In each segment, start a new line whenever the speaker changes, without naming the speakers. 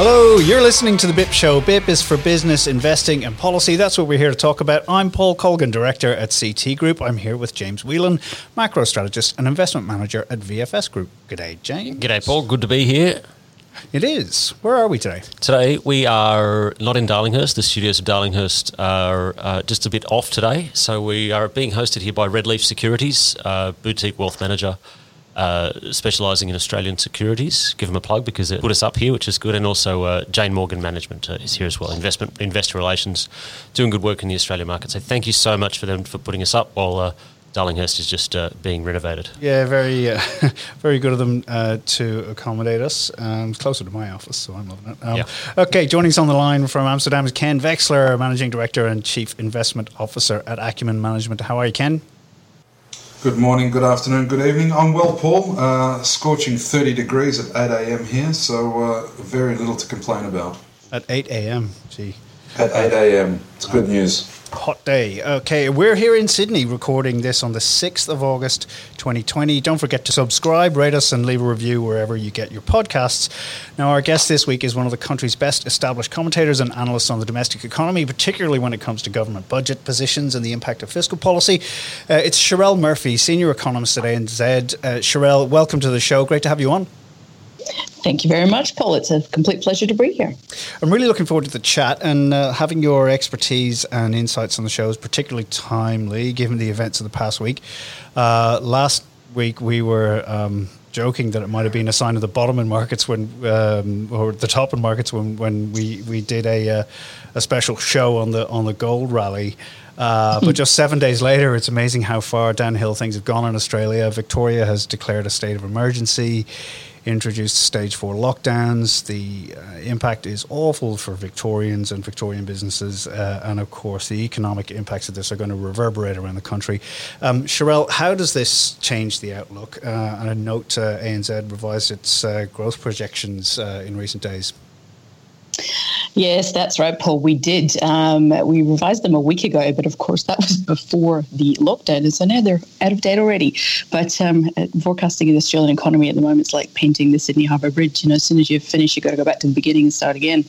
Hello, you're listening to the BIP Show. BIP is for business, investing, and policy. That's what we're here to talk about. I'm Paul Colgan, director at CT Group. I'm here with James Whelan, macro strategist and investment manager at VFS Group. G'day, James.
G'day, Paul. Good to be here.
It is. Where are we today?
Today we are not in Darlinghurst. The studios of Darlinghurst are uh, just a bit off today, so we are being hosted here by Redleaf Securities, uh, boutique wealth manager. Uh, specialising in Australian securities. Give them a plug because it put us up here, which is good. And also, uh, Jane Morgan Management uh, is here as well. Investment investor relations, doing good work in the Australian market. So thank you so much for them for putting us up while uh, Darlinghurst is just uh, being renovated.
Yeah, very, uh, very good of them uh, to accommodate us. Um, it's closer to my office, so I'm loving it. Um,
Yeah.
Okay, joining us on the line from Amsterdam is Ken Vexler, managing director and chief investment officer at Acumen Management. How are you, Ken?
Good morning, good afternoon, good evening. I'm well, Paul. Uh, scorching 30 degrees at 8 a.m. here, so uh, very little to complain about.
At 8 a.m. Gee.
At 8 a.m. It's good news.
Hot day. Okay, we're here in Sydney recording this on the 6th of August 2020. Don't forget to subscribe, rate us, and leave a review wherever you get your podcasts. Now, our guest this week is one of the country's best established commentators and analysts on the domestic economy, particularly when it comes to government budget positions and the impact of fiscal policy. Uh, it's Cherelle Murphy, senior economist at ANZ. Uh, Cherelle, welcome to the show. Great to have you on.
Thank you very much, Paul. It's a complete pleasure to be here.
I'm really looking forward to the chat and uh, having your expertise and insights on the show is particularly timely given the events of the past week. Uh, last week we were um, joking that it might have been a sign of the bottom in markets when, um, or the top in markets when, when we, we did a, uh, a special show on the on the gold rally. Uh, but just seven days later, it's amazing how far downhill things have gone in Australia. Victoria has declared a state of emergency introduced stage four lockdowns. The uh, impact is awful for Victorians and Victorian businesses, uh, and of course, the economic impacts of this are going to reverberate around the country. Um, Cherelle, how does this change the outlook? Uh, and a note uh, ANZ revised its uh, growth projections uh, in recent days.
Yes, that's right, Paul. We did. Um, we revised them a week ago, but of course that was before the lockdown, and so now they're out of date already. But um, forecasting the Australian economy at the moment is like painting the Sydney Harbour Bridge. You know, as soon as you finish, you've got to go back to the beginning and start again.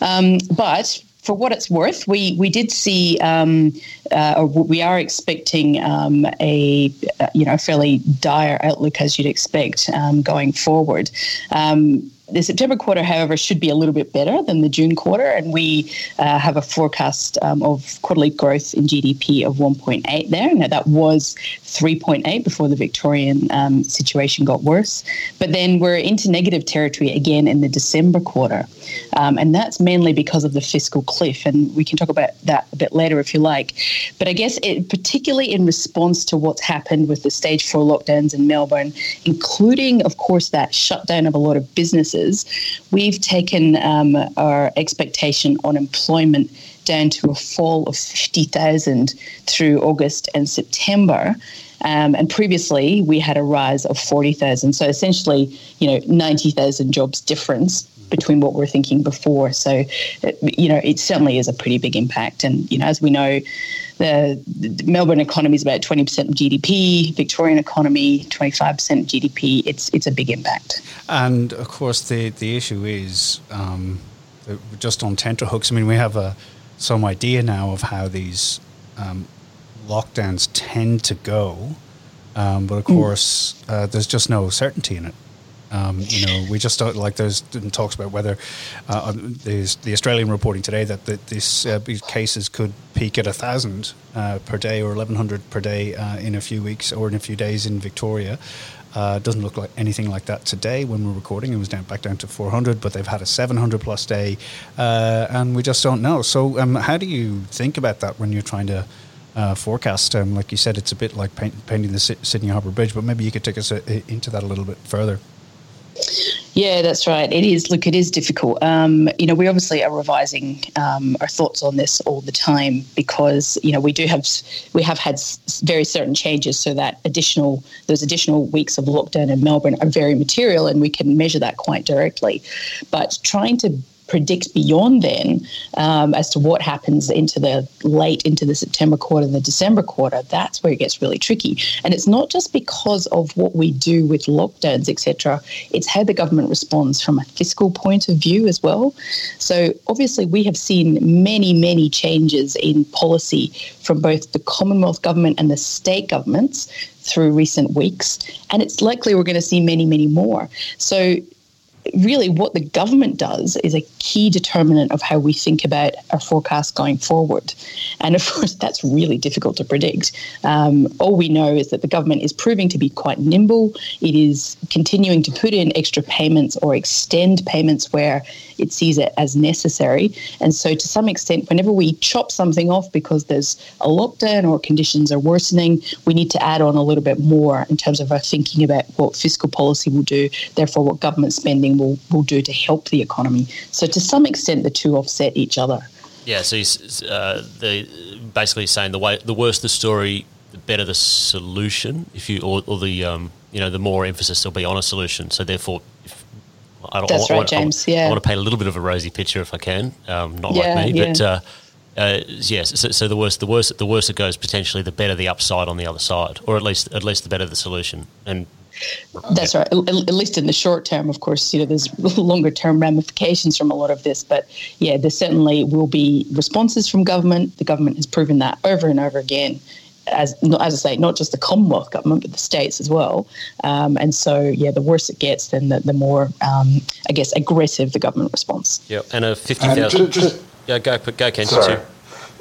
Um, but for what it's worth, we we did see, um, uh, or we are expecting um, a uh, you know fairly dire outlook as you'd expect um, going forward. The September quarter, however, should be a little bit better than the June quarter, and we uh, have a forecast um, of quarterly growth in GDP of 1.8 there. Now, that was 3.8 before the Victorian um, situation got worse, but then we're into negative territory again in the December quarter, um, and that's mainly because of the fiscal cliff, and we can talk about that a bit later if you like. But I guess it, particularly in response to what's happened with the stage four lockdowns in Melbourne, including, of course, that shutdown of a lot of businesses we've taken um, our expectation on employment down to a fall of 50,000 through August and September. Um, and previously, we had a rise of 40,000. So essentially, you know, 90,000 jobs difference between what we we're thinking before. So, you know, it certainly is a pretty big impact. And, you know, as we know, the, the Melbourne economy is about 20% of GDP, Victorian economy, 25% of GDP. It's, it's a big impact.
And of course, the, the issue is um, just on tenterhooks. I mean, we have a, some idea now of how these um, lockdowns tend to go. Um, but of course, uh, there's just no certainty in it. Um, you know, we just don't like there's talks about whether uh, there's the Australian reporting today that, that this, uh, these cases could peak at a thousand uh, per day or eleven hundred per day uh, in a few weeks or in a few days in Victoria. Uh, doesn't look like anything like that today when we're recording. It was down back down to 400, but they've had a 700 plus day, uh, and we just don't know. So, um, how do you think about that when you're trying to uh, forecast? Um, like you said, it's a bit like paint, painting the Sydney Harbour Bridge, but maybe you could take us uh, into that a little bit further.
Yeah, that's right. It is. Look, it is difficult. Um, you know, we obviously are revising um, our thoughts on this all the time because you know we do have we have had very certain changes, so that additional those additional weeks of lockdown in Melbourne are very material, and we can measure that quite directly. But trying to predict beyond then um, as to what happens into the late into the September quarter and the December quarter, that's where it gets really tricky. And it's not just because of what we do with lockdowns, etc. It's how the government responds from a fiscal point of view as well. So obviously, we have seen many, many changes in policy from both the Commonwealth government and the state governments through recent weeks, and it's likely we're going to see many, many more. So really what the government does is a key determinant of how we think about our forecast going forward. And of course, that's really difficult to predict. Um, all we know is that the government is proving to be quite nimble. It is continuing to put in extra payments or extend payments where it sees it as necessary. And so, to some extent, whenever we chop something off because there's a lockdown or conditions are worsening, we need to add on a little bit more in terms of our thinking about what fiscal policy will do, therefore, what government spending will, will do to help the economy. So, to some extent, the two offset each other.
Yeah, so he's uh, the, basically saying the way the worse the story, the better the solution. If you or, or the um, you know the more emphasis there'll be on a solution. So therefore, if,
I That's I, right, I, James.
I,
yeah,
I want to paint a little bit of a rosy picture if I can. Um, not yeah, like me, yeah. but uh, uh, yes. So, so, the worse, the worse, the worse it goes, potentially, the better the upside on the other side, or at least, at least the better the solution. And
that's right. At least in the short term, of course, you know, there's longer term ramifications from a lot of this. But yeah, there certainly will be responses from government. The government has proven that over and over again as as I say, not just the Commonwealth government, but the states as well. Um, and so, yeah, the worse it gets, then the, the more, um, I guess, aggressive the government response.
Yeah, and a fifty thousand. Yeah, go, go, Ken.
Sorry.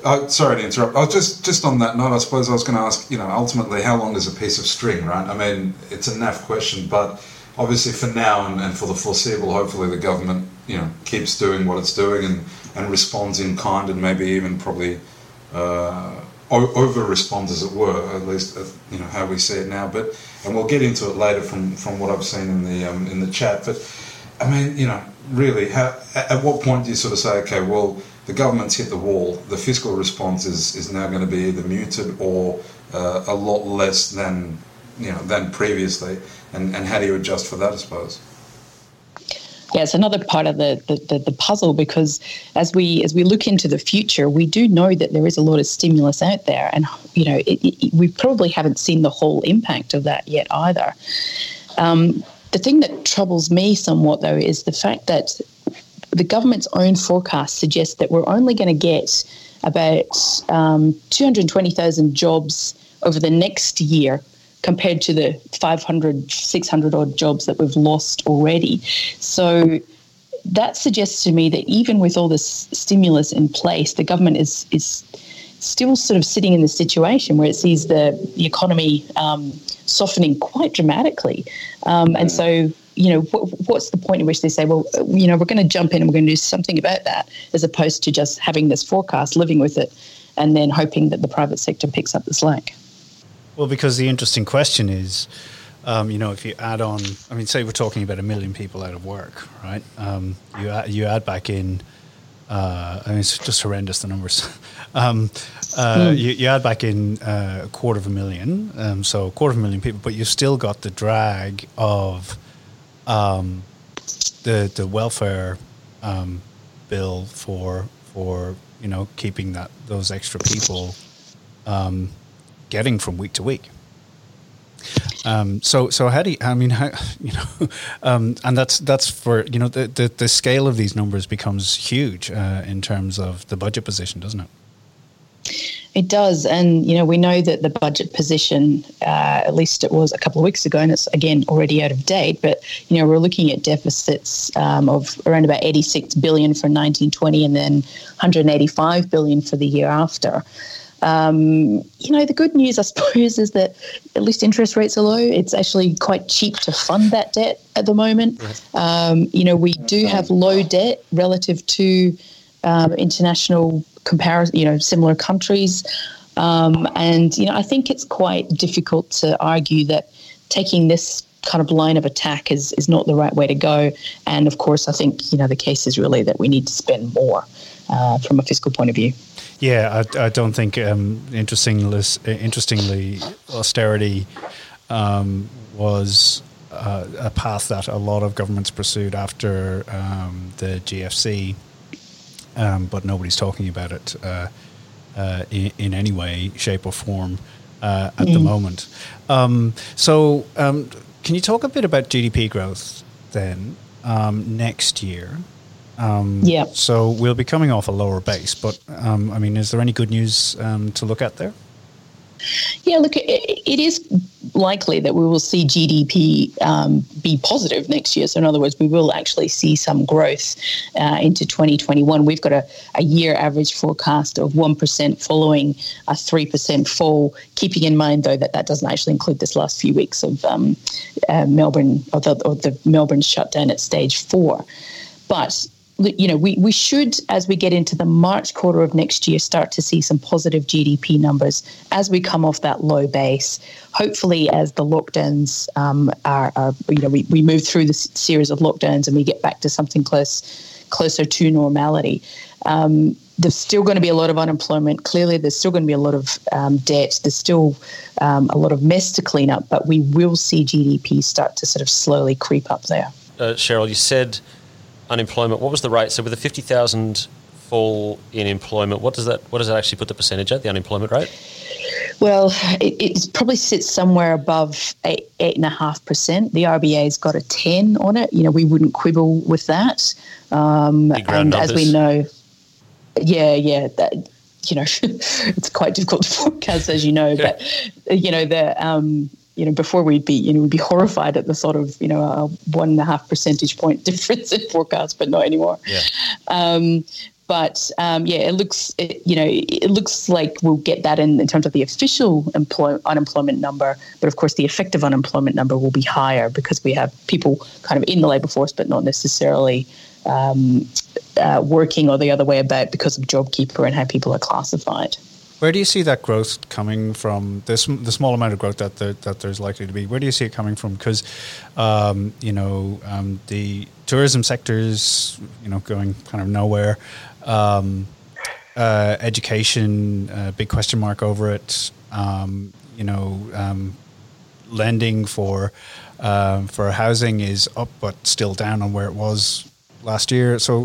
Uh, sorry to interrupt. I was just just on that note. I suppose I was going to ask. You know, ultimately, how long is a piece of string, right? I mean, it's a naff question, but obviously, for now and, and for the foreseeable, hopefully, the government, you know, keeps doing what it's doing and and responds in kind, and maybe even probably. Uh, over responds, as it were, at least uh, you know how we see it now. But and we'll get into it later from, from what I've seen in the um, in the chat. But I mean, you know, really, how, at what point do you sort of say, okay, well, the government's hit the wall. The fiscal response is, is now going to be either muted or uh, a lot less than you know than previously. And and how do you adjust for that? I suppose
yeah, it's another part of the, the, the, the, puzzle because as we as we look into the future, we do know that there is a lot of stimulus out there, and you know it, it, we probably haven't seen the whole impact of that yet either. Um, the thing that troubles me somewhat, though, is the fact that the government's own forecast suggests that we're only going to get about um, 220,000 jobs over the next year compared to the 500, 600 odd jobs that we've lost already. So that suggests to me that even with all this stimulus in place, the government is is still sort of sitting in the situation where it sees the, the economy um, softening quite dramatically. Um, and so, you know, what, what's the point in which they say, well, you know, we're going to jump in and we're going to do something about that, as opposed to just having this forecast, living with it, and then hoping that the private sector picks up the slack.
Well, because the interesting question is, um, you know, if you add on, I mean, say we're talking about a million people out of work, right? Um, you add, you add back in, uh, I mean, it's just horrendous the numbers. um, uh, mm. you, you, add back in uh, a quarter of a million, um, so a quarter of a million people, but you've still got the drag of um, the the welfare um, bill for for you know keeping that those extra people um, getting from week to week. Um, so, so how do you? I mean, how, you know, um, and that's that's for you know the, the, the scale of these numbers becomes huge uh, in terms of the budget position, doesn't it?
It does, and you know we know that the budget position, uh, at least it was a couple of weeks ago, and it's again already out of date. But you know we're looking at deficits um, of around about 86 billion for 1920, and then 185 billion for the year after. Um, you know, the good news, I suppose, is that at least interest rates are low. It's actually quite cheap to fund that debt at the moment. Um, you know, we do have low debt relative to um, international comparison, you know, similar countries. Um, and, you know, I think it's quite difficult to argue that taking this kind of line of attack is, is not the right way to go. And of course, I think, you know, the case is really that we need to spend more uh, from a fiscal point of view.
Yeah, I, I don't think, um, interestingly, interestingly, austerity um, was uh, a path that a lot of governments pursued after um, the GFC, um, but nobody's talking about it uh, uh, in, in, any way, shape, or form uh, at mm. the moment. Um, so, um, can you talk a bit about GDP growth then um, next year?
Um, yeah.
So we'll be coming off a lower base, but um, I mean, is there any good news um, to look at there?
Yeah, look, it, it is likely that we will see GDP um, be positive next year. So, in other words, we will actually see some growth uh, into 2021. We've got a, a year average forecast of 1% following a 3% fall, keeping in mind, though, that that doesn't actually include this last few weeks of um, uh, Melbourne or the, or the Melbourne shutdown at stage four. But you know, we, we should, as we get into the March quarter of next year, start to see some positive GDP numbers as we come off that low base. Hopefully, as the lockdowns um, are, are, you know, we, we move through the series of lockdowns and we get back to something close, closer to normality. Um, there's still going to be a lot of unemployment. Clearly, there's still going to be a lot of um, debt. There's still um, a lot of mess to clean up, but we will see GDP start to sort of slowly creep up there.
Uh, Cherelle, you said unemployment. What was the rate? So with a fifty thousand fall in employment, what does that what does that actually put the percentage at? The unemployment rate?
Well, it, it probably sits somewhere above eight eight and a half percent. The RBA's got a ten on it. You know, we wouldn't quibble with that. Um, and
numbers.
as we know, yeah, yeah, that you know, it's quite difficult to forecast, as you know. Yeah. But you know, the um, you know, before we'd be, you know, we'd be horrified at the sort of, you know, a one and a half percentage point difference in forecast, but not anymore.
Yeah.
Um, but um, yeah, it looks, it, you know, it looks like we'll get that in, in terms of the official employ- unemployment number. But of course, the effective unemployment number will be higher because we have people kind of in the labour force, but not necessarily um, uh, working or the other way about because of JobKeeper and how people are classified.
Where do you see that growth coming from? The, the small amount of growth that there, that there's likely to be. Where do you see it coming from? Because um, you know um, the tourism sector is you know going kind of nowhere. Um, uh, education, uh, big question mark over it. Um, you know, um, lending for um, for housing is up, but still down on where it was last year. So,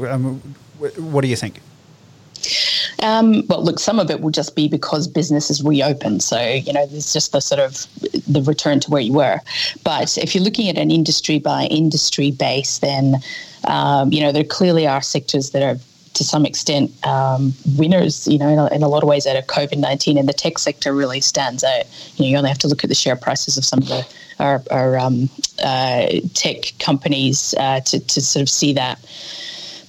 what do you think?
Um, well, look, some of it will just be because business is reopened. So, you know, there's just the sort of the return to where you were. But if you're looking at an industry by industry base, then, um, you know, there clearly are sectors that are to some extent um, winners, you know, in a, in a, lot of ways out of COVID 19. And the tech sector really stands out. You know, you only have to look at the share prices of some of the our, our um, uh, tech companies uh, to, to sort of see that.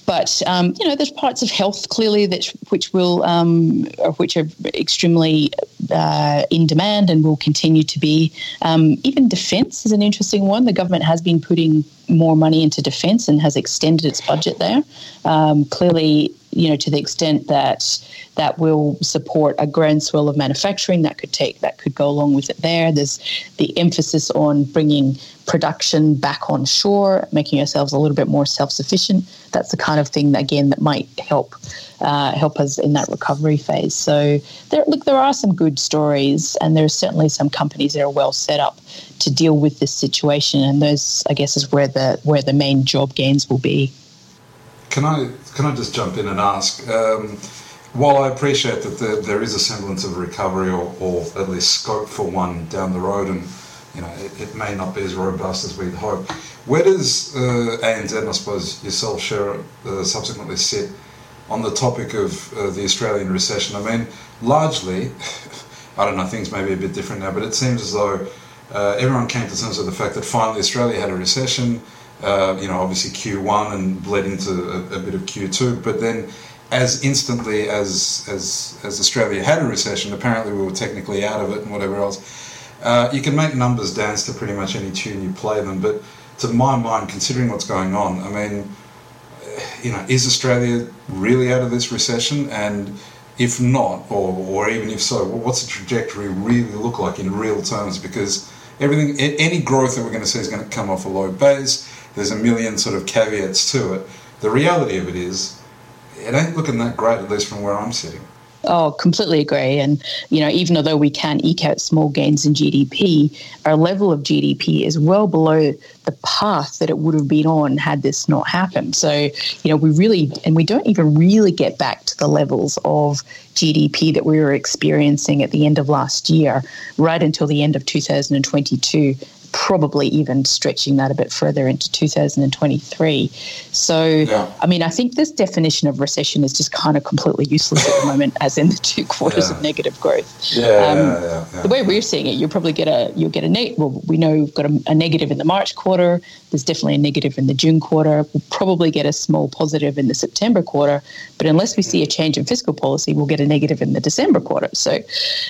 But um, you know, there's parts of health clearly that which will um, which are extremely uh, in demand and will continue to be. Um, even defence is an interesting one. The government has been putting more money into defence and has extended its budget there. Um, clearly, you know, to the extent that that will support a groundswell of manufacturing that could take that could go along with it. There, there's the emphasis on bringing production back on shore, making ourselves a little bit more self-sufficient. That's the kind of thing again that might help uh, help us in that recovery phase. So, there, look, there are some good stories, and there are certainly some companies that are well set up to deal with this situation, and those, I guess, is where the where the main job gains will be.
Can I can I just jump in and ask? Um, while I appreciate that there, there is a semblance of recovery or, or, at least scope for one down the road, and you know it, it may not be as robust as we'd hope, where does uh, ANZ I suppose yourself, share uh, subsequently sit on the topic of uh, the Australian recession? I mean, largely, I don't know, things may be a bit different now, but it seems as though uh, everyone came to terms with the fact that finally Australia had a recession uh, you know, obviously Q1 and bled into a, a, bit of Q2. But then as instantly as, as, as Australia had a recession, apparently we were technically out of it and whatever else. Uh, you can make numbers dance to pretty much any tune you play them, but to my mind, considering what's going on, I mean, you know, is Australia really out of this recession? And if not, or, or even if so, what's the trajectory really look like in real terms? Because everything, any growth that we're going to see is going to come off a low base. There's a million sort of caveats to it. The reality of it is, it ain't looking that great, at least from where I'm sitting.
Oh, completely agree. And, you know, even although we can eke out small gains in GDP, our level of GDP is well below the path that it would have been on had this not happened. So, you know, we really, and we don't even really get back to the levels of GDP that we were experiencing at the end of last year, right until the end of 2022 probably even stretching that a bit further into 2023. So, yeah. I mean, I think this definition of recession is just kind of completely useless at the moment, as in the two quarters yeah. of negative growth.
Yeah, um,
The way we're seeing it, you'll probably get a you'll get a negative. Well, we know we've got a, a negative in the March quarter. There's definitely a negative in the June quarter. We'll probably get a small positive in the September quarter. But unless we see a change in fiscal policy, we'll get a negative in the December quarter. So,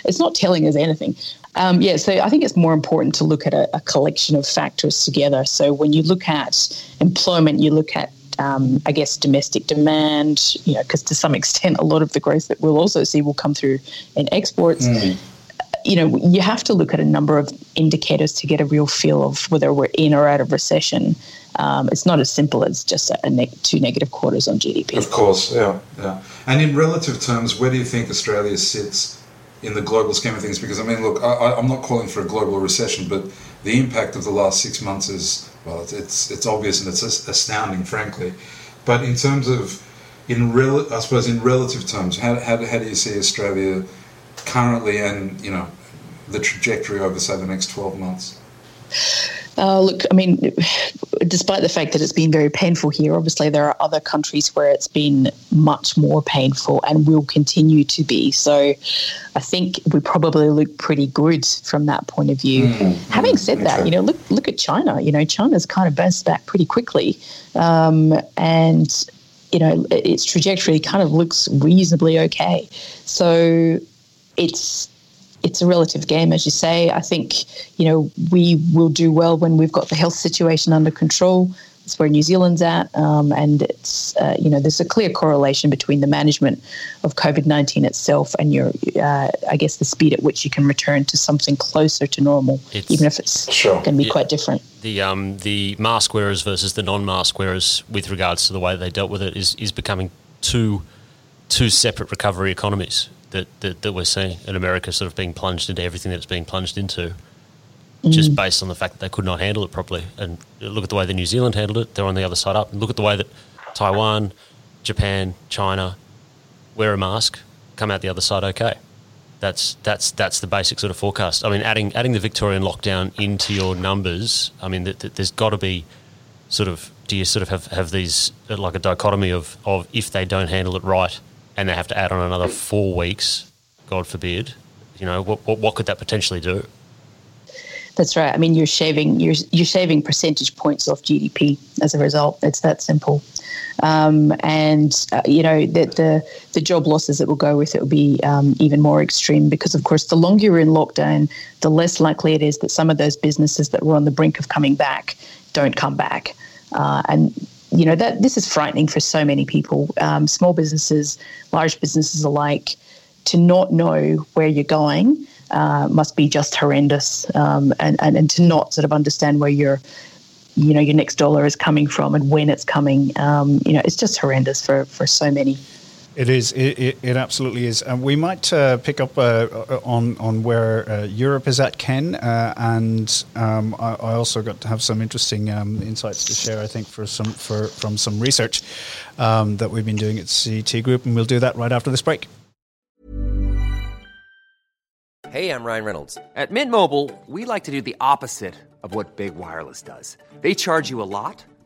it's not telling us anything. Um, yeah, so I think it's more important to look at a, a, collection of factors together. So when you look at employment, you look at um, I guess domestic demand, you know, because to some extent, a lot of the growth that we'll also see will come through in exports. Mm. You know, you have to look at a number of indicators to get a real feel of whether we're in or out of recession. Um, it's not as simple as just a, a ne- two negative quarters on GDP.
Of course, yeah, yeah. And in relative terms, where do you think Australia sits in the global scheme of things. Because I mean, look, I, am not calling for a global recession, but the impact of the last six months is well, it's it's, obvious and it's astounding, frankly. But in terms of in rel- I suppose in relative terms, how, how, how do you see Australia currently, and you know, the trajectory over say the next twelve months?
Uh, look, I mean, despite the fact that it's been very painful here, obviously there are other countries where it's been much more painful and will continue to be. So I think we probably look pretty good from that point of view. Mm-hmm. Having said that, you know, look look at China. You know, China's kind of bounced back pretty quickly, um, and you know its trajectory kind of looks reasonably okay. So it's it's a relative game, as you say. I think, you know, we will do well when we've got the health situation under control. That's where New Zealand's at. Um, and it's, uh, you know, there's a clear correlation between the management of COVID 19 itself and your, uh, I guess, the speed at which you can return to something closer to normal, it's, even if it's sure. going to be yeah, quite different.
The, um, the mask wearers versus the non mask wearers, with regards to the way they dealt with it, is, is becoming two, two separate recovery economies that, that, that we're seeing in America sort of being plunged into everything that it's being plunged into, mm. just based on the fact that they could not handle it properly. And look at the way that New Zealand handled it; they're on the other side up. And look at the way that Taiwan, Japan, China wear a mask, come out the other side okay. That's that's that's the basic sort of forecast. I mean, adding adding the Victorian lockdown into your numbers. I mean, th- th- there's got to be sort of do you sort of have, have these like a dichotomy of, of if they don't handle it right and they have to add on another four weeks, God forbid, you know, what, what, what could that potentially do?
That's right. I mean, you're shaving you're you're shaving percentage points off GDP as a result. It's that simple. Um, and uh, you know the, the, the job losses that will go with it will be um, even more extreme because, of course, the longer you're in lockdown, the less likely it is that some of those businesses that were on the brink of coming back don't come back. Uh, and you know that this is frightening for so many people, um, small businesses, large businesses alike. To not know where you're going uh, must be just horrendous, um, and, and and to not sort of understand where your you know your next dollar is coming from and when it's coming. Um, you know, it's just horrendous for for so many.
It is. It, it, it, absolutely is. And we might uh, pick up uh, on on where uh, Europe is at, Ken. Uh, and um, I, I, also got to have some interesting um, insights to share. I think for some for from some research um, that we've been doing at CT Group, and we'll do that right after this break.
Hey, I'm Ryan Reynolds. At Mint Mobile, we like to do the opposite of what big wireless does. They charge you a lot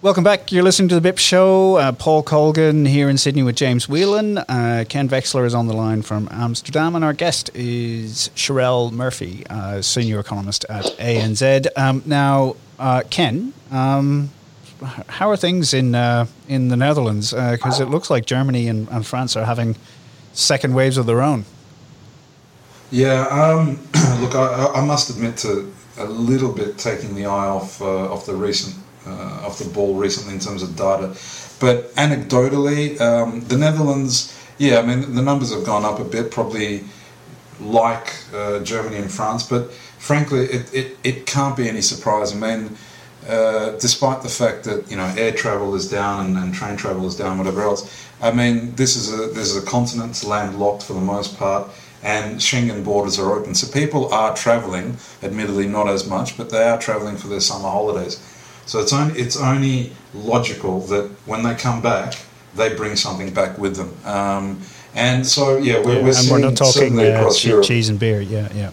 Welcome back. You're listening to the BIP Show. Uh, Paul Colgan here in Sydney with James Whelan. Uh, Ken Vexler is on the line from Amsterdam, and our guest is Cherelle Murphy, uh, senior economist at ANZ. Um, now, uh, Ken, um, how are things in uh, in the Netherlands? Because uh, it looks like Germany and, and, France are having second waves of their own.
Yeah, um, look, I, I, must admit to a little bit taking the eye off off the recent uh, off the ball recently in terms of data. But anecdotally, um, the Netherlands, yeah, I mean, the numbers have gone up a bit, probably like uh, Germany and France, but frankly, it, it, it can't be any surprise. I mean, uh, despite the fact that you know air travel is down and, and, train travel is down, whatever else. I mean, this is a this is a continent landlocked for the most part, and Schengen borders are open, so people are travelling. Admittedly, not as much, but they are travelling for their summer holidays. So it's only it's only logical that when they come back, they bring something back with them. Um, and so yeah, we're,
yeah,
we're
and we're not talking uh, cheese and beer. Yeah, yeah.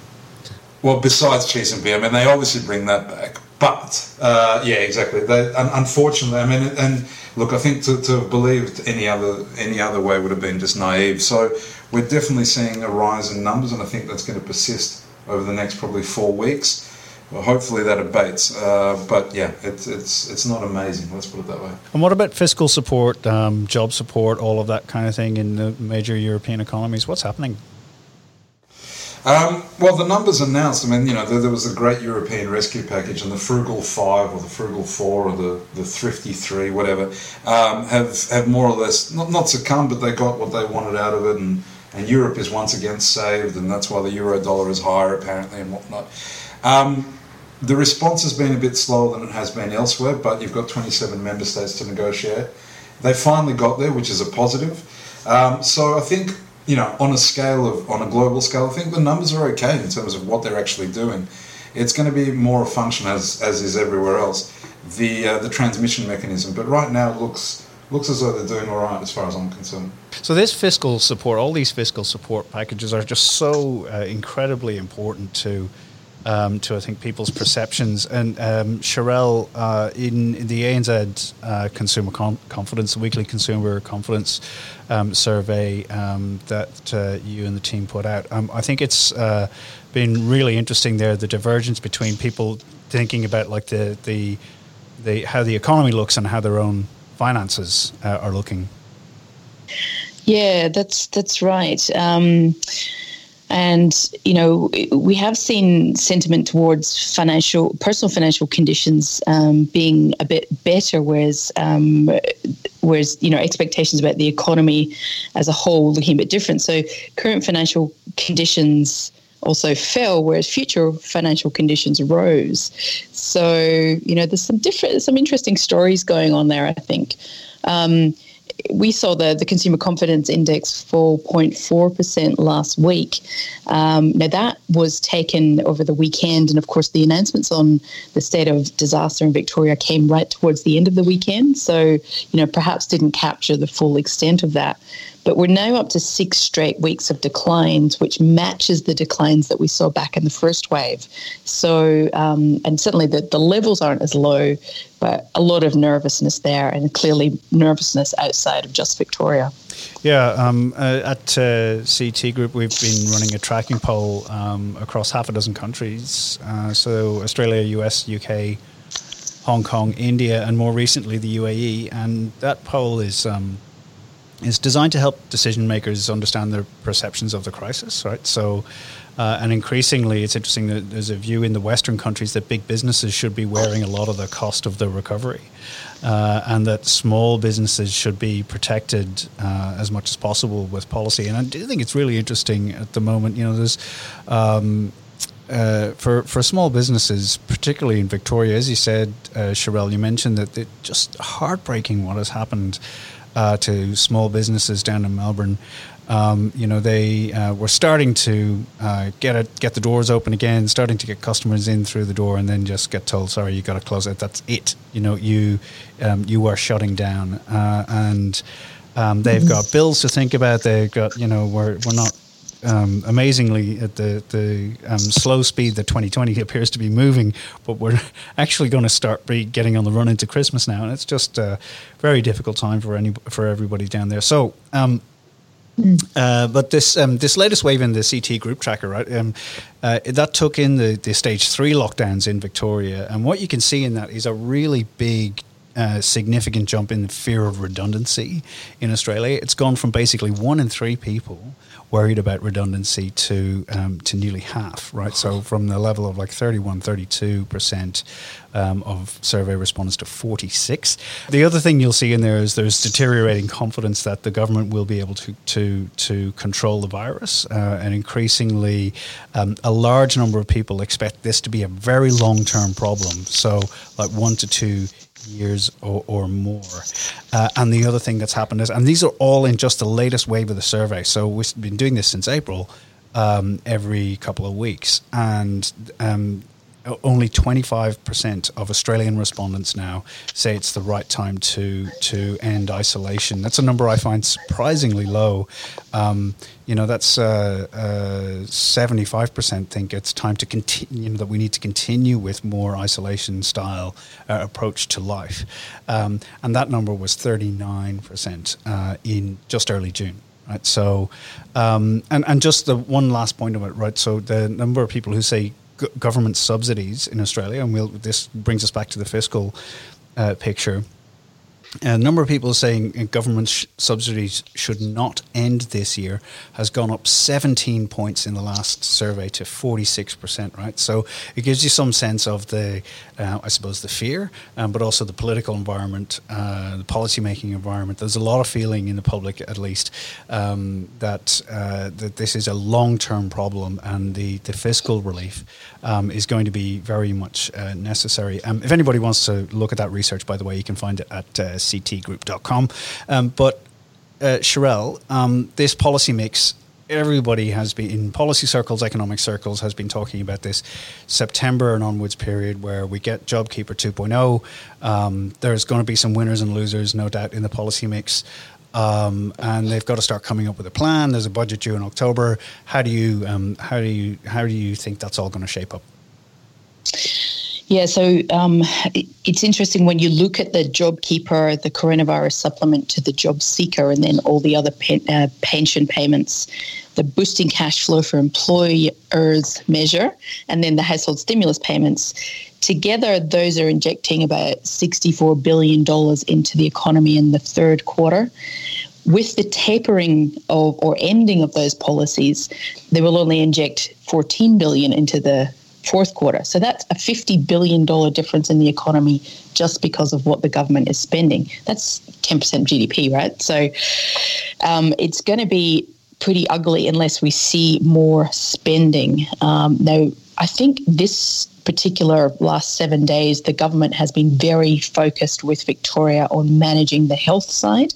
Well, besides cheese and beer, I mean, they obviously bring that back. But uh, yeah, exactly. They, unfortunately, I mean, and look, I think to, to have believed any other any other way would have been just naive. So we're definitely seeing a rise in numbers, and I think that's going to persist over the next probably four weeks well, hopefully that abates. Uh, but yeah, it's it's it's not amazing. Let's put it that way.
And what about fiscal support, um, job support, all of that kind of thing in the major European economies? What's happening?
Um, well, the numbers announced. I mean, you know, there, there, was a great European rescue package, and the Frugal Five, or the Frugal Four, or the, the Thrifty Three, whatever, um, have have more or less not not succumbed, but they got what they wanted out of it, and and Europe is once again saved, and that's why the euro dollar is higher apparently, and whatnot. Um, the response has been a bit slower than it has been elsewhere, but you've got 27 member states to negotiate. They finally got there, which is a positive. Um, so I think, you know, on a scale of, on a global scale, I think the numbers are okay in terms of what they're actually doing. It's going to be more a function, as, as is everywhere else, the, uh, the transmission mechanism. But right now it looks, looks as though they're doing all right as far as I'm concerned.
So this fiscal support, all these fiscal support packages are just so uh, incredibly important to um, to I think people's perceptions. And um, Cherelle, uh, in, in, the ANZ uh, Consumer Con- Confidence, Weekly Consumer Confidence um, survey um, that uh, you and the team put out, um, I think it's uh, been really interesting there. The divergence between people thinking about like the the, the how the economy looks and how their own finances uh, are looking.
Yeah, that's that's right. Um, and you know we have seen sentiment towards financial personal financial conditions um, being a bit better whereas um, whereas you know expectations about the economy as a whole looking a bit different. So current financial conditions also fell whereas future financial conditions rose. So you know there's some different some interesting stories going on there i think. Um, we saw the, the consumer confidence index fall 0.4% last week. Um, now, that was taken over the weekend. And of course, the announcements on the state of disaster in Victoria came right towards the end of the weekend. So, you know, perhaps didn't capture the full extent of that. But we're now up to six straight weeks of declines, which matches the declines that we saw back in the first wave. So, um, and certainly the, the levels aren't as low, but a lot of nervousness there, and clearly nervousness outside of just Victoria.
Yeah, um, uh, at uh, CT Group, we've been running a tracking poll um, across half a dozen countries. Uh, so, Australia, US, UK, Hong Kong, India, and more recently the UAE. And that poll is um, is designed to help decision makers understand their perceptions of the crisis, right? So, uh, and increasingly, it's interesting that there's a view in the Western countries that big businesses should be wearing a lot of the cost of the recovery, uh, and that small businesses should be protected uh, as much as possible with policy. And I do think it's really interesting at the moment. You know, there's um, uh, for for small businesses, particularly in Victoria, as you said, uh, Cherelle, you mentioned that it's just heartbreaking what has happened uh, to small businesses down in Melbourne. Um, you know, they uh, were starting to uh, get it, get the doors open again, starting to get customers in through the door, and then just get told, "Sorry, you got to close it. That's it." You know, you um, you are shutting down, uh, and Um, they've got bills to think about. They've got you know we're we're not um, amazingly at the the um, slow speed that 2020 appears to be moving, but we're actually going to start be getting on the run into Christmas now, and it's just a very difficult time for any for everybody down there. So. Um, uh, but this um, this latest wave in the CT group tracker, right? Um, uh, that took in the, the stage three lockdowns in Victoria, and what you can see in that is a really big uh, significant jump in the fear of redundancy in Australia. It's gone from basically one in three people worried about redundancy to um, to nearly half, right? So from the level of like 31, 32 percent um, of survey respondents to 46. The other thing you'll see in there is there's deteriorating confidence that the government will be able to to to control the virus, uh, and increasingly, um, a large number of people expect this to be a very long term problem. So like one to two years or, or more. Uh, and the other thing that's happened is, and these are all in just the latest wave of the survey. So we've been doing this since April, um, every couple of weeks, and um, only 25% of Australian respondents now say it's the right time to to end isolation. That's a number I find surprisingly low. Um, you know, that's uh, uh, 75% think it's time to continue, you know, that we need to continue with more isolation style uh, approach to life. Um, and that number was 39% uh, in just early June right? So, um, and and just the one last point of it, right? So the number of people who say government subsidies in Australia, and we'll, this brings us back to the fiscal uh, picture. A number of people saying government sh- subsidies should not end this year has gone up 17 points in the last survey to 46%, right? So it gives you some sense of the, uh, I suppose, the fear, um, but also the political environment, uh, the policy-making environment. There's a lot of feeling in the public, at least, um, that, uh, that this is a long-term problem and the, the fiscal relief um, is going to be very much uh, necessary. Um, if anybody wants to look at that research, by the way, you can find it at uh, ctgroup.com. Um, but uh, Cherelle, um, this policy mix everybody has been in policy circles, economic circles, has been talking about this September and onwards period where we get JobKeeper 2.0. Um, there's going to be some winners and losers, no doubt, in the policy mix. Um, and they've got to start coming up with a plan. There's a budget due in October. How do you um, how do you how do you think that's all going to shape up?
Yeah, so um, it's interesting when you look at the JobKeeper, the coronavirus supplement to the Job Seeker, and then all the other pen, uh, pension payments, the boosting cash flow for employers measure, and then the household stimulus payments. Together, those are injecting about $64 billion into the economy in the third quarter. With the tapering of or ending of those policies, they will only inject 14 billion into the fourth quarter. So that's a $50 billion difference in the economy just because of what the government is spending. That's 10% GDP, right? So um, it's going to be pretty ugly unless we see more spending. Um, now, I think this particular last seven days, the government has been very focused with Victoria on managing the health side.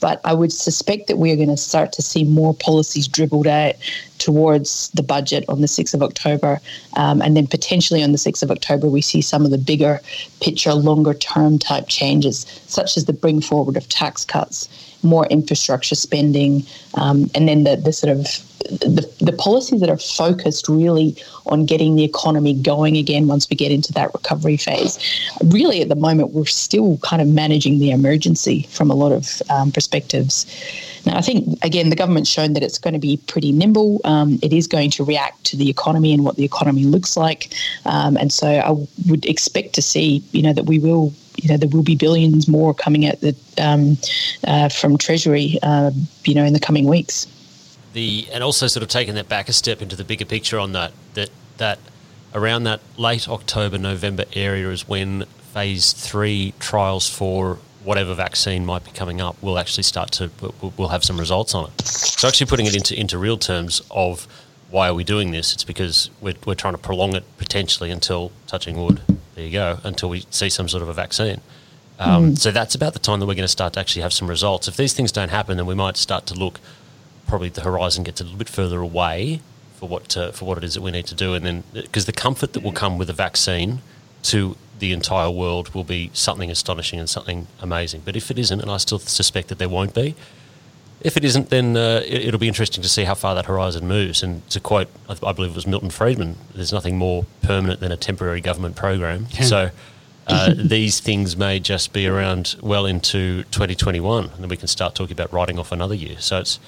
But I would suspect that we are going to start to see more policies dribbled out towards the budget on the 6th of October. Um, and then potentially on the 6th of October, we see some of the bigger picture, longer term type changes, such as the bring forward of tax cuts, more infrastructure spending, um, and then the, the sort of the, the policies that are focused really on getting the economy going again once we get into that recovery phase. Really, at the moment, we're still kind of managing the emergency from a lot of um, perspectives. Now, I think, again, the government's shown that it's going to be pretty nimble. Um, it is going to react to the economy and what the economy looks like. Um, and so I would expect to see, you know, that we will you know there will be billions more coming out the, um, uh, from Treasury, uh, you know, in the coming weeks
the and also sort of taking that back a step into the bigger picture on that that that around that late October November area is when phase three trials for whatever vaccine might be coming up will actually start to we'll have some results on it. So actually putting it into into real terms of why are we doing this? It's because we're, we're trying to prolong it potentially until touching wood. There you go. Until we see some sort of a vaccine. Um, mm. So that's about the time that we're going to start to actually have some results. If these things don't happen, then we might start to look probably the horizon gets a little bit further away for what uh, for what it is that we need to do, and then because the comfort that will come with a vaccine to the entire world will be something astonishing and something amazing. But if it isn't, and I still suspect that there won't be, If it isn't, then uh, it, will be interesting to see how far that horizon moves. And to quote, I, I, believe it was Milton Friedman, there's nothing more permanent than a temporary government program. Yeah. So uh, these things may just be around well into 2021, and then we can start talking about writing off another year. So it's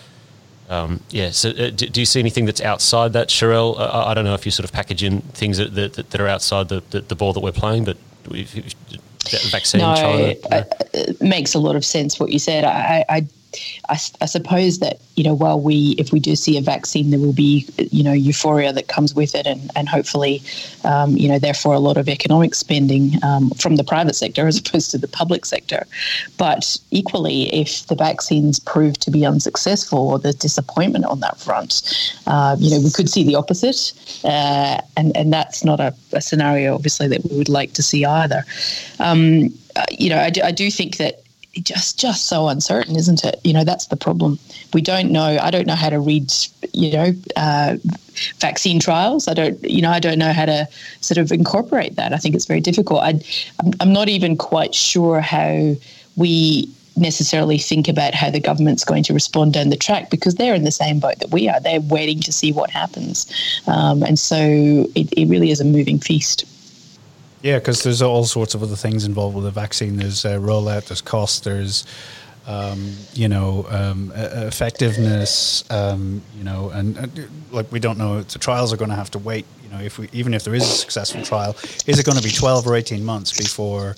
um, yeah. So, uh, do, do, you see anything that's outside that, Cherelle? Uh, I don't know if you sort of package in things that, that, that are outside the, the, the, ball that we're playing, but vaccine,
no, China, it makes a lot of sense what you said. I, I I, I, suppose that you know while we if we do see a vaccine there will be you know euphoria that comes with it and and hopefully um, you know therefore a lot of economic spending um, from the private sector as opposed to the public sector. But equally if the vaccines prove to be unsuccessful or there's disappointment on that front uh, you know we could see the opposite. Uh, and and that's not a, a, scenario obviously that we would like to see either. Um, uh, you know I do, I do think that just just so uncertain, isn't it? You know, that's the problem. We don't know. I don't know how to read, you know, uh, vaccine trials. I don't, you know, I don't know how to sort of incorporate that. I think it's very difficult. I, I'm, I'm not even quite sure how we necessarily think about how the government's going to respond down the track because they're in the same boat that we are. They're waiting to see what happens, um, and so it, it really is a moving feast.
Yeah, because there's all sorts of other things involved with the vaccine. There's uh, rollout, there's cost, there's um, you know um, effectiveness, um, you know, and, and, like we don't know. The trials are going to have to wait. You know, if we even if there is a successful trial, is it going to be 12 or 18 months before?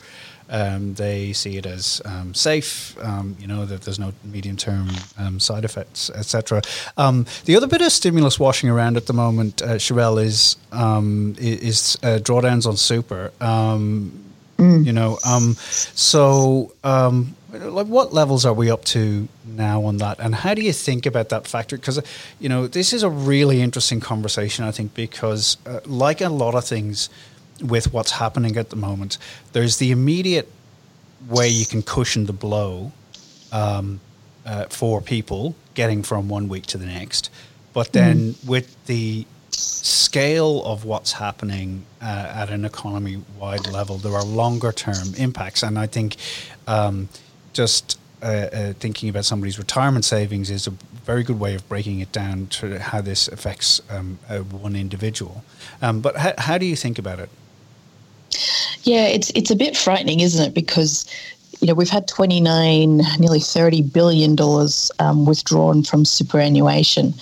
Um, they see it as um, safe, um, you know, that there's no medium term um, side effects, etc. Um, the other bit of stimulus washing around at the moment, uh, Cherelle, is, um, is uh, drawdowns on super. Mm. You know, so like what levels are we up to now on that and how do you think about that factor because you know this is a really interesting conversation i think because uh, like a lot of things with what's happening at the moment. There's the immediate way you can cushion the blow um, uh, for people getting from one week to the next. But then mm. with the scale of what's happening uh, at an economy wide level, there are longer term impacts. And I think um, just uh, uh, thinking about somebody's retirement savings is a very good way of breaking it down to how this affects um, uh, one individual. Um, but how, how do you think about it?
Yeah, it's it's a bit frightening, isn't it? Because you know we've had 29, nearly 30 billion dollars um, withdrawn from superannuation,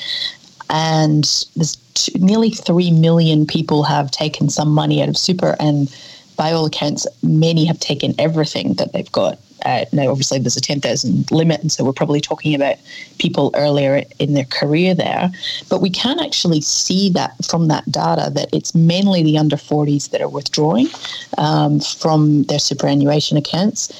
and there's nearly three million people have taken some money out of super, and by all accounts, many have taken everything that they've got uh, now obviously there's a 10,000 limit, and so we're probably talking about people earlier in their career there. But we can actually see that from that data that it's mainly the under 40s that are withdrawing um, from their superannuation accounts.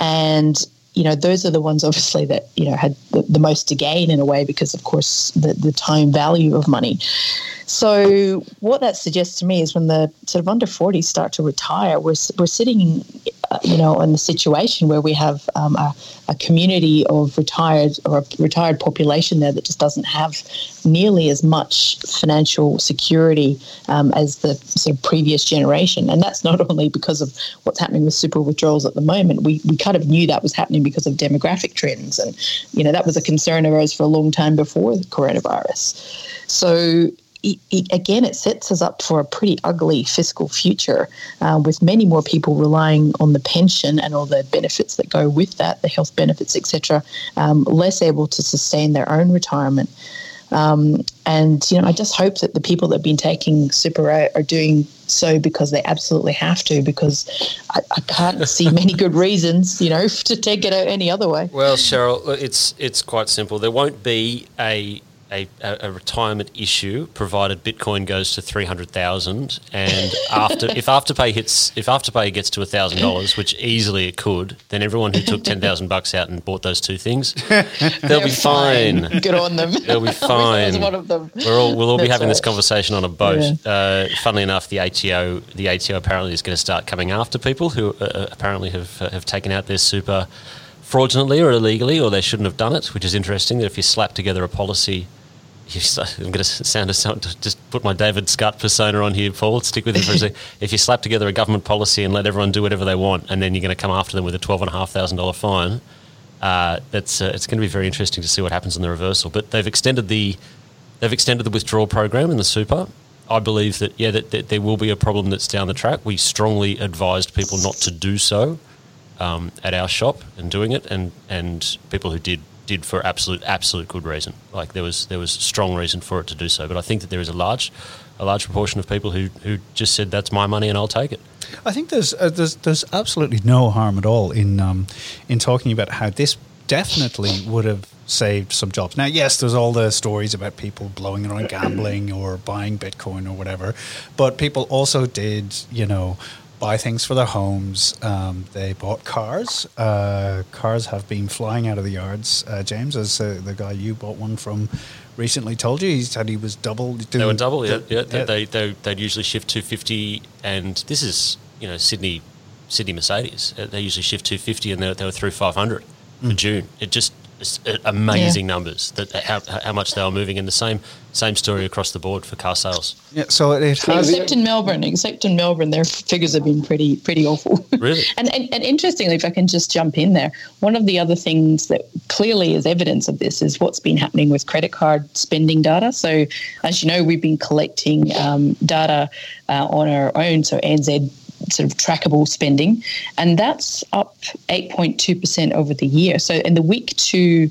And you know, those are the ones obviously that, you know, had the, the, most to gain in a way because, of course, the, the time value of money. So, what that suggests to me is when the sort of under 40s start to retire, we're, we're sitting you know, in the situation where we have um, a, a, community of retired or a retired population there that just doesn't have nearly as much financial security um, as the sort of previous generation. And that's not only because of what's happening with super withdrawals at the moment. We, we kind of knew that was happening because of demographic trends. And, you know, that was a concern of ours for a long time before the coronavirus. So it, it, again, it sets us up for a pretty ugly fiscal future uh, with many more people relying on the pension and all the benefits that go with that, the health benefits, etc., um, less able to sustain their own retirement. Um, and you know, I just hope that the people that have been taking super out are doing so because they absolutely have to. Because I, I can't see many good reasons, you know, to take it out any other way.
Well, Cherelle, it's it's quite simple. There won't be a a, a, retirement issue provided Bitcoin goes to three hundred thousand, and after if Afterpay hits if Afterpay gets to thousand dollars, which easily it could, then everyone who took ten thousand bucks out and bought those two things, they'll be fine.
fine. Good on them.
They'll be fine. one of them. We're all we'll all be having right. this conversation on a boat. Yeah. Uh, funnily enough, the ATO the ATO apparently is going to start coming after people who uh, uh apparently have uh, have taken out their super fraudulently or illegally, or they shouldn't have done it. Which is interesting that if you slap together a policy I'm going to sound as just put my David Scott persona on here, Paul. Stick with me for a second. If you slap together a government policy and let everyone do whatever they want, and then you're going to come after them with a twelve and a half thousand dollar fine, Uh, uh, it's going to be very interesting to see what happens in the reversal. But they've extended the they've extended the withdrawal program in the super. I believe that yeah that, that there will be a problem that's down the track. We strongly advised people not to do so um, at our shop and doing it, and and people who did did for absolute absolute good reason. Like there was there was strong reason for it to do so. But I think that there is a large a large proportion of people who who just said that's my money and I'll take it.
I think there's uh, there's there's absolutely no harm at all in um, in talking about how this definitely would have saved some jobs. Now, yes, there's all the stories about people blowing it on gambling or buying Bitcoin or whatever, but people also did, you know, buy things for their homes. Um, they bought cars. Uh, cars have been flying out of the yards. Uh, James, as uh, the guy you bought one from recently told you, he said he was double.
They were double, yeah. yeah. yeah. They, they, they'd usually shift 250, and this is, you know, Sydney Sydney Mercedes. Uh, they usually shift 250 and they, they were through 500 for mm. June. It just amazing yeah. numbers that how, how much they were moving in the same same story across the board for car sales.
Yeah, so it, it has
except in Melbourne, except in Melbourne, their figures have been pretty pretty awful.
Really,
and, and and interestingly, if I can just jump in there, one of the other things that clearly is evidence of this is what's been happening with credit card spending data. So, as you know, we've been collecting um, data uh, on our own. So ANZ sort of trackable spending, and that's up 8.2% over the year. So in the week to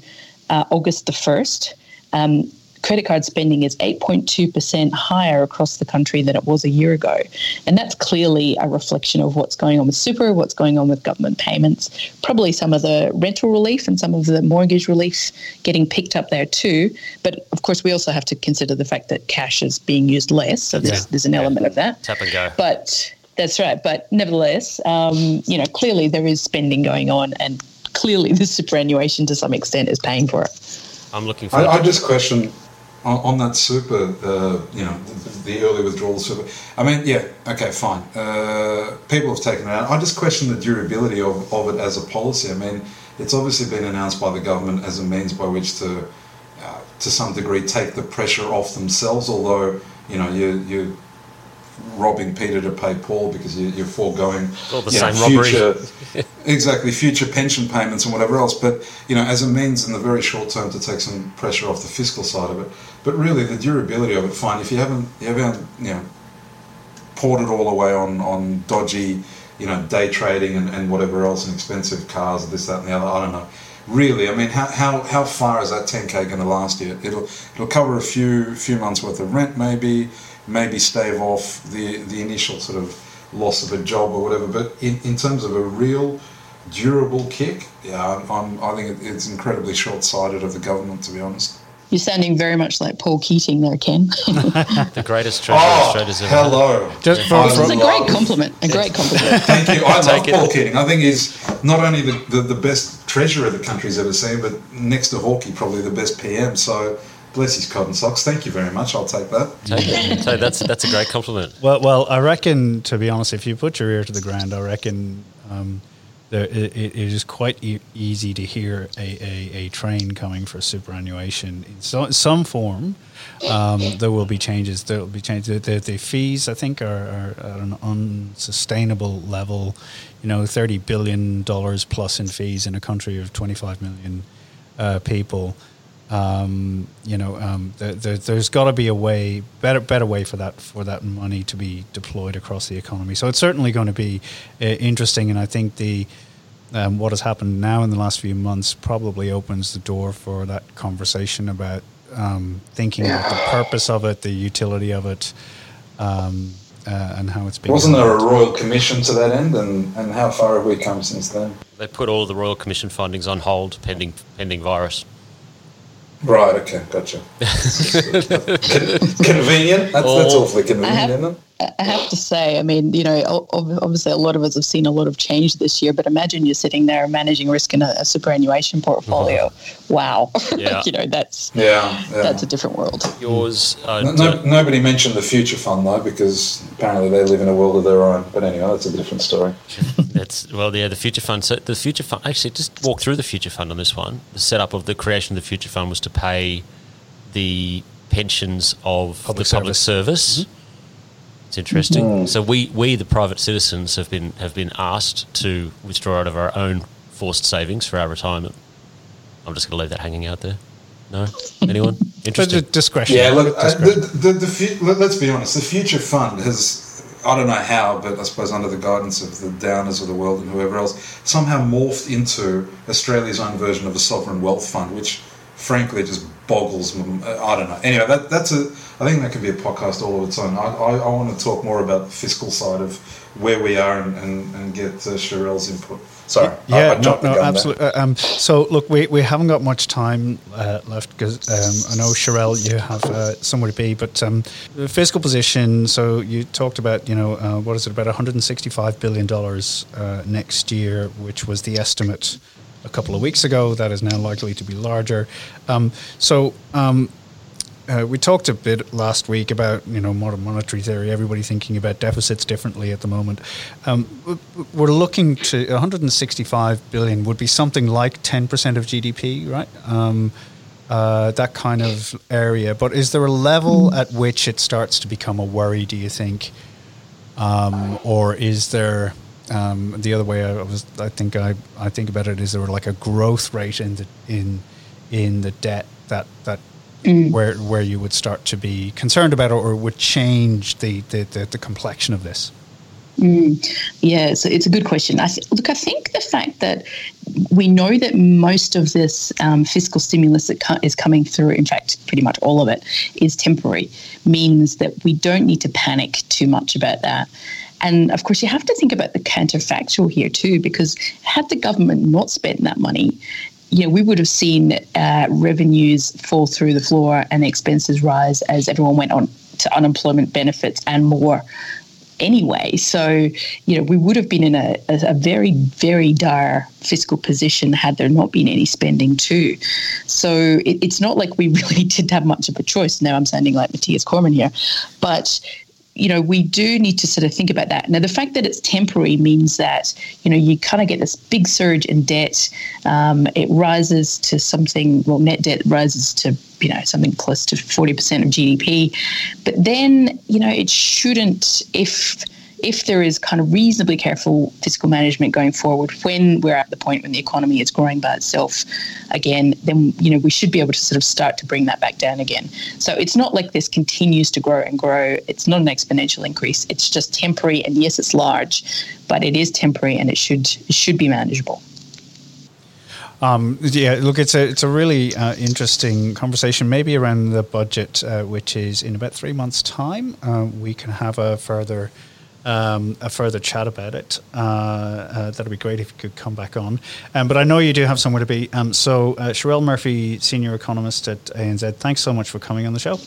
uh, August the 1st, um, credit card spending is 8.2% higher across the country than it was a year ago. And that's clearly a reflection of what's going on with super, what's going on with government payments, probably some of the rental relief and some of the mortgage relief getting picked up there too. But of course, we also have to consider the fact that cash is being used less. So there's, yeah. there's an element of that.
Tap and go.
But that's right. But nevertheless, um, you know, clearly there is spending going on, and clearly the superannuation to some extent is paying for it.
I'm looking for.
I, I just question on, on that super, uh, you know, the, the, early withdrawal super. I mean, yeah, okay, fine. Uh, people have taken it out. I just question the durability of, of it as a policy. I mean, it's obviously been announced by the government as a means by which to, uh, to some degree, take the pressure off themselves. Although, you know, you you robbing Peter to pay Paul because you, are foregoing
the same know,
future, exactly future pension payments and whatever else. But you know, as a means in the very short term to take some pressure off the fiscal side of it. But really, the durability of it, fine. If you haven't, you haven't, you know, poured it all away on on dodgy, you know, day trading and, and whatever else and expensive cars, this, that, and the other. I don't know. Really, I mean, how, how, how far is that 10k going to last you? It'll it'll cover a few few months worth of rent, maybe maybe stave off the the initial sort of loss of a job or whatever. But in, in terms of a real durable kick, yeah, I'm, I'm, i think it's incredibly short sighted of the government, to be honest.
You're sounding very much like Paul Keating there, Ken.
the greatest treasure oh, Australia's
ever hello.
Just for, it's a great compliment. A great compliment.
Thank you. I love Paul Keating. I think he's not only the, the, the best treasurer the country's ever seen, but next to Hawkey, probably the best PM. So Bless his cotton socks. Thank you very much. I'll take that.
Take it. So that's that's a great compliment.
Well, well, I reckon to be honest, if you put your ear to the ground, I reckon um, there, it, it is quite e- easy to hear a, a, a, train coming for superannuation in so, some form. Um, there will be changes. There will be changes. The, the fees, I think, are, are, at an unsustainable level. You know, thirty billion dollars plus in fees in a country of twenty five million uh, people. Um, you know, um, there, has got to be a way, better, better way for that for that money to be deployed across the economy. So it's certainly going to be uh, interesting, and I think the um, what has happened now in the last few months probably opens the door for that conversation about um, thinking yeah. about the purpose of it, the utility of it. Um, uh, and how it's been.
Wasn't there a royal commission to that end, and, and how far have we come since then?
They put all the royal commission findings on hold pending pending virus.
Right. Okay. Gotcha. convenient. That's, that's awfully convenient, isn't it?
I have to say, I mean, you know, obviously a lot of us have seen a lot of change this year, but imagine you're sitting there managing risk in a, a superannuation portfolio. Mm-hmm. Wow. Yeah. you know, that's
yeah, yeah,
that's a different world.
Yours. Uh,
no, no, nobody mentioned the future fund though, because apparently they live in a world of their own. But anyway, that's a different story.
that's well, yeah, the future fund. So the future fund. Actually, just walk through the future fund on this one. The setup of the creation of the future fund was to pay the pensions of public the service. public service. Mm-hmm it's interesting. Mm. So we, we the private citizens have been have been asked to withdraw out of our own forced savings for our retirement. I'm just going to leave that hanging out there. No, anyone interested?
discretion.
Yeah, look, uh, the, the, the fu- let, us be honest. The future fund has, I don't know how, but I suppose under the guidance of the Downers of the world and whoever else, somehow morphed into Australia's own version of a sovereign wealth fund, which frankly just boggles. I don't know. Anyway, that, that's a. I think that could be a podcast all of its own. I, I, I want to talk more about the fiscal side of where we are and, and, and get uh, Cherelle's input. Sorry.
Yeah, no, no, absolutely. Uh, um, so, look, we, we haven't got much time uh, left because um, I know, Cherelle, you have uh, somewhere to be, but um, the fiscal position, so you talked about, you know, uh, what is it, about $165 billion uh, next year, which was the estimate a couple of weeks ago. That is now likely to be larger. Um, so, um, uh, we talked a bit last week about you know modern monetary theory. Everybody thinking about deficits differently at the moment. Um, we're looking to 165 billion would be something like 10 percent of GDP, right? Um, uh, that kind of area. But is there a level at which it starts to become a worry? Do you think, um, or is there um, the other way? I was, I think I, I think about it. Is there like a growth rate in the in in the debt that that mm. where where you would start to be concerned about it or would change the, the, the, the complexion of this?
Mm, yeah, so it's a good question. I th- look, I think the fact that we know that most of this um, fiscal stimulus that co- is coming through, in fact, pretty much all of it, is temporary, means that we don't need to panic too much about that. And of course, you have to think about the counterfactual here too, because had the government not spent that money, you know, we would have seen uh, revenues fall through the floor and expenses rise as everyone went on to unemployment benefits and more anyway. So, you know, we would have been in a, a, very, very dire fiscal position had there not been any spending too. So it, it's not like we really did have much of a choice. Now I'm sounding like Matthias Cormann here. But you know, we do need to sort of think about that. Now, the fact that it's temporary means that, you know, you kind of get this big surge in debt. Um, it rises to something, well, net debt rises to, you know, something close to 40% of GDP. But then, you know, it shouldn't, if if there is kind of reasonably careful fiscal management going forward, when we're at the point when the economy is growing by itself again, then you know we should be able to sort of start to bring that back down again. So it's not like this continues to grow and grow. It's not an exponential increase. It's just temporary, and yes, it's large, but it is temporary, and it should it should be manageable.
Um, yeah, look, it's a it's a really uh, interesting conversation. Maybe around the budget, uh, which is in about three months' time, uh, we can have a further um, a further chat about it. Uh, uh, that'd be great if you could come back on. Um, but I know you do have somewhere to be. Um, so, uh, Cherelle Murphy, senior economist at ANZ, thanks so much for coming on the show.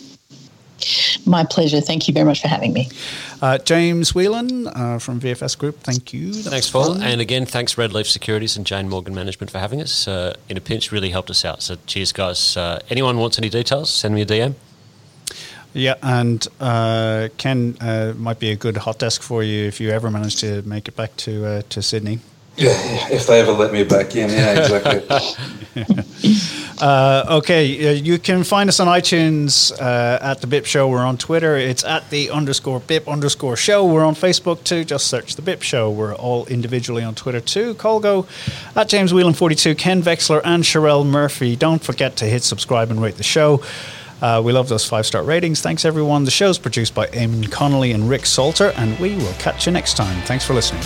My pleasure. Thank you very much for having me.
Uh, James Whelan uh, from VFS Group, thank you.
That thanks, Paul. And again, thanks Redleaf Securities and Jane Morgan Management for having us. Uh, in a pinch, really helped us out. So cheers, guys. Uh, anyone wants any details, send me a DM.
Yeah, and uh, Ken uh, might be a good hot desk for you if you ever manage to make it back to uh, to Sydney.
Yeah, if they ever let me back in, yeah, exactly.
uh, okay, uh, you can find us on iTunes uh, at the Bip Show. We're on Twitter. It's at the underscore Bip underscore Show. We're on Facebook too. Just search the Bip Show. We're all individually on Twitter too. Colgo at James Whelan forty two, Ken Vexler and Cherelle Murphy. Don't forget to hit subscribe and rate the show. Uh, we love those five star ratings. Thanks, everyone. The show's produced by Eamon Connolly and Rick Salter, and we will catch you next time. Thanks for listening.